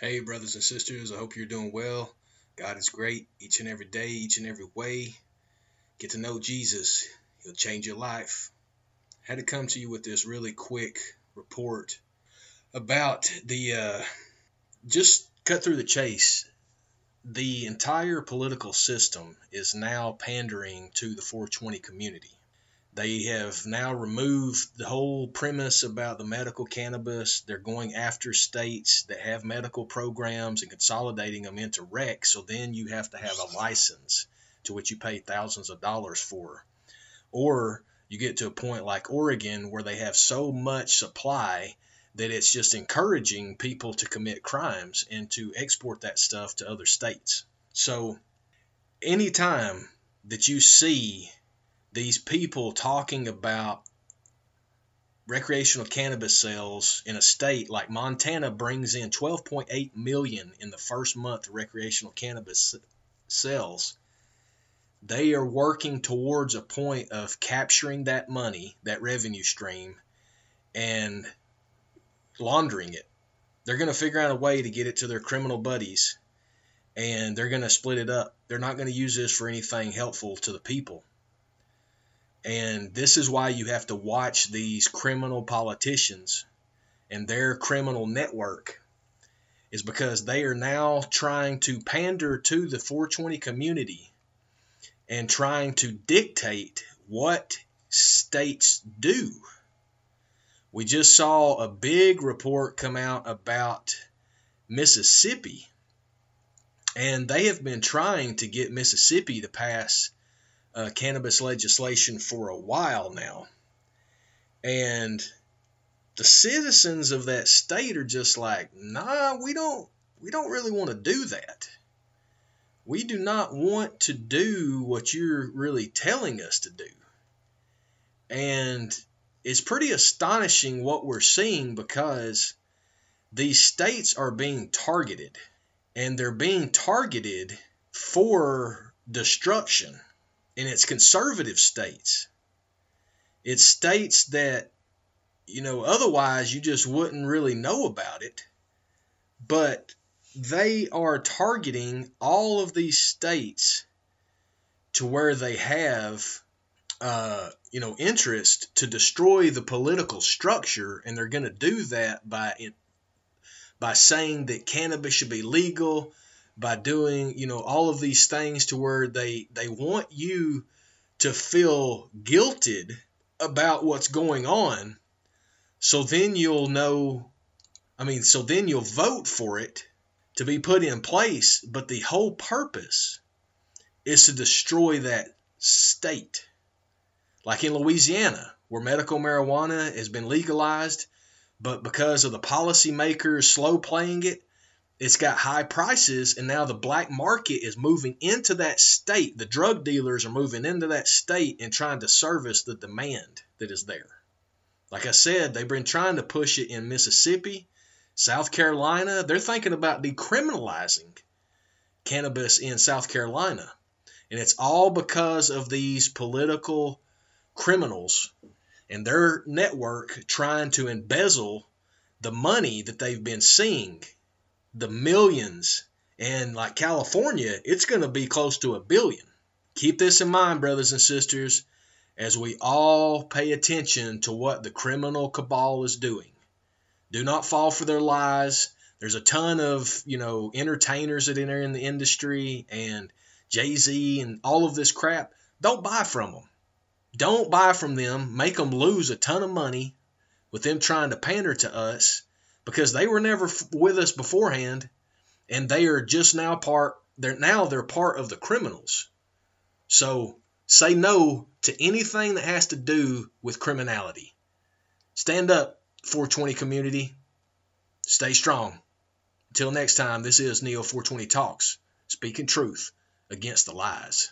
Hey, brothers and sisters, I hope you're doing well. God is great each and every day, each and every way. Get to know Jesus, He'll change your life. I had to come to you with this really quick report about the, uh, just cut through the chase. The entire political system is now pandering to the 420 community. They have now removed the whole premise about the medical cannabis. They're going after states that have medical programs and consolidating them into rec. So then you have to have a license to which you pay thousands of dollars for. Or you get to a point like Oregon where they have so much supply that it's just encouraging people to commit crimes and to export that stuff to other states. So anytime that you see these people talking about recreational cannabis sales in a state like Montana brings in 12.8 million in the first month of recreational cannabis sales. They are working towards a point of capturing that money, that revenue stream, and laundering it. They're going to figure out a way to get it to their criminal buddies and they're going to split it up. They're not going to use this for anything helpful to the people. And this is why you have to watch these criminal politicians and their criminal network is because they are now trying to pander to the 420 community and trying to dictate what states do. We just saw a big report come out about Mississippi, and they have been trying to get Mississippi to pass uh, cannabis legislation for a while now. And the citizens of that state are just like, nah, we don't we don't really want to do that. We do not want to do what you're really telling us to do. And it's pretty astonishing what we're seeing because these states are being targeted and they're being targeted for destruction and it's conservative states. It's states that, you know, otherwise you just wouldn't really know about it. But they are targeting all of these states to where they have, uh, you know, interest to destroy the political structure, and they're going to do that by by saying that cannabis should be legal, by doing you know all of these things to where they they want you to feel guilted about what's going on. So then you'll know i mean so then you'll vote for it to be put in place but the whole purpose is to destroy that state. Like in louisiana where medical marijuana has been legalized but because of the policymakers slow playing it it's got high prices and now the black market is moving into that state. The drug dealers are moving into that state and trying to service the demand that is there. Like i said they've been trying to push it in mississippi south carolina. They're thinking about decriminalizing cannabis in south carolina. And it's all because of these political criminals and their network trying to embezzle the money that they've been seeing the millions. And like California, it's going to be close to a billion. Keep this in mind, brothers and sisters, as we all pay attention to what the criminal cabal is doing. Do not fall for their lies. There's a ton of, you know, entertainers that are in the industry and Jay-Z and all of this crap. Don't buy from them. Don't buy from them. Make them lose a ton of money with them trying to pander to us because they were never with us beforehand and they are just now part they're now they're part of the criminals. So say no to anything that has to do with criminality. Stand up 420 community. Stay strong. Until next time this is neo 420 talks speaking truth against the lies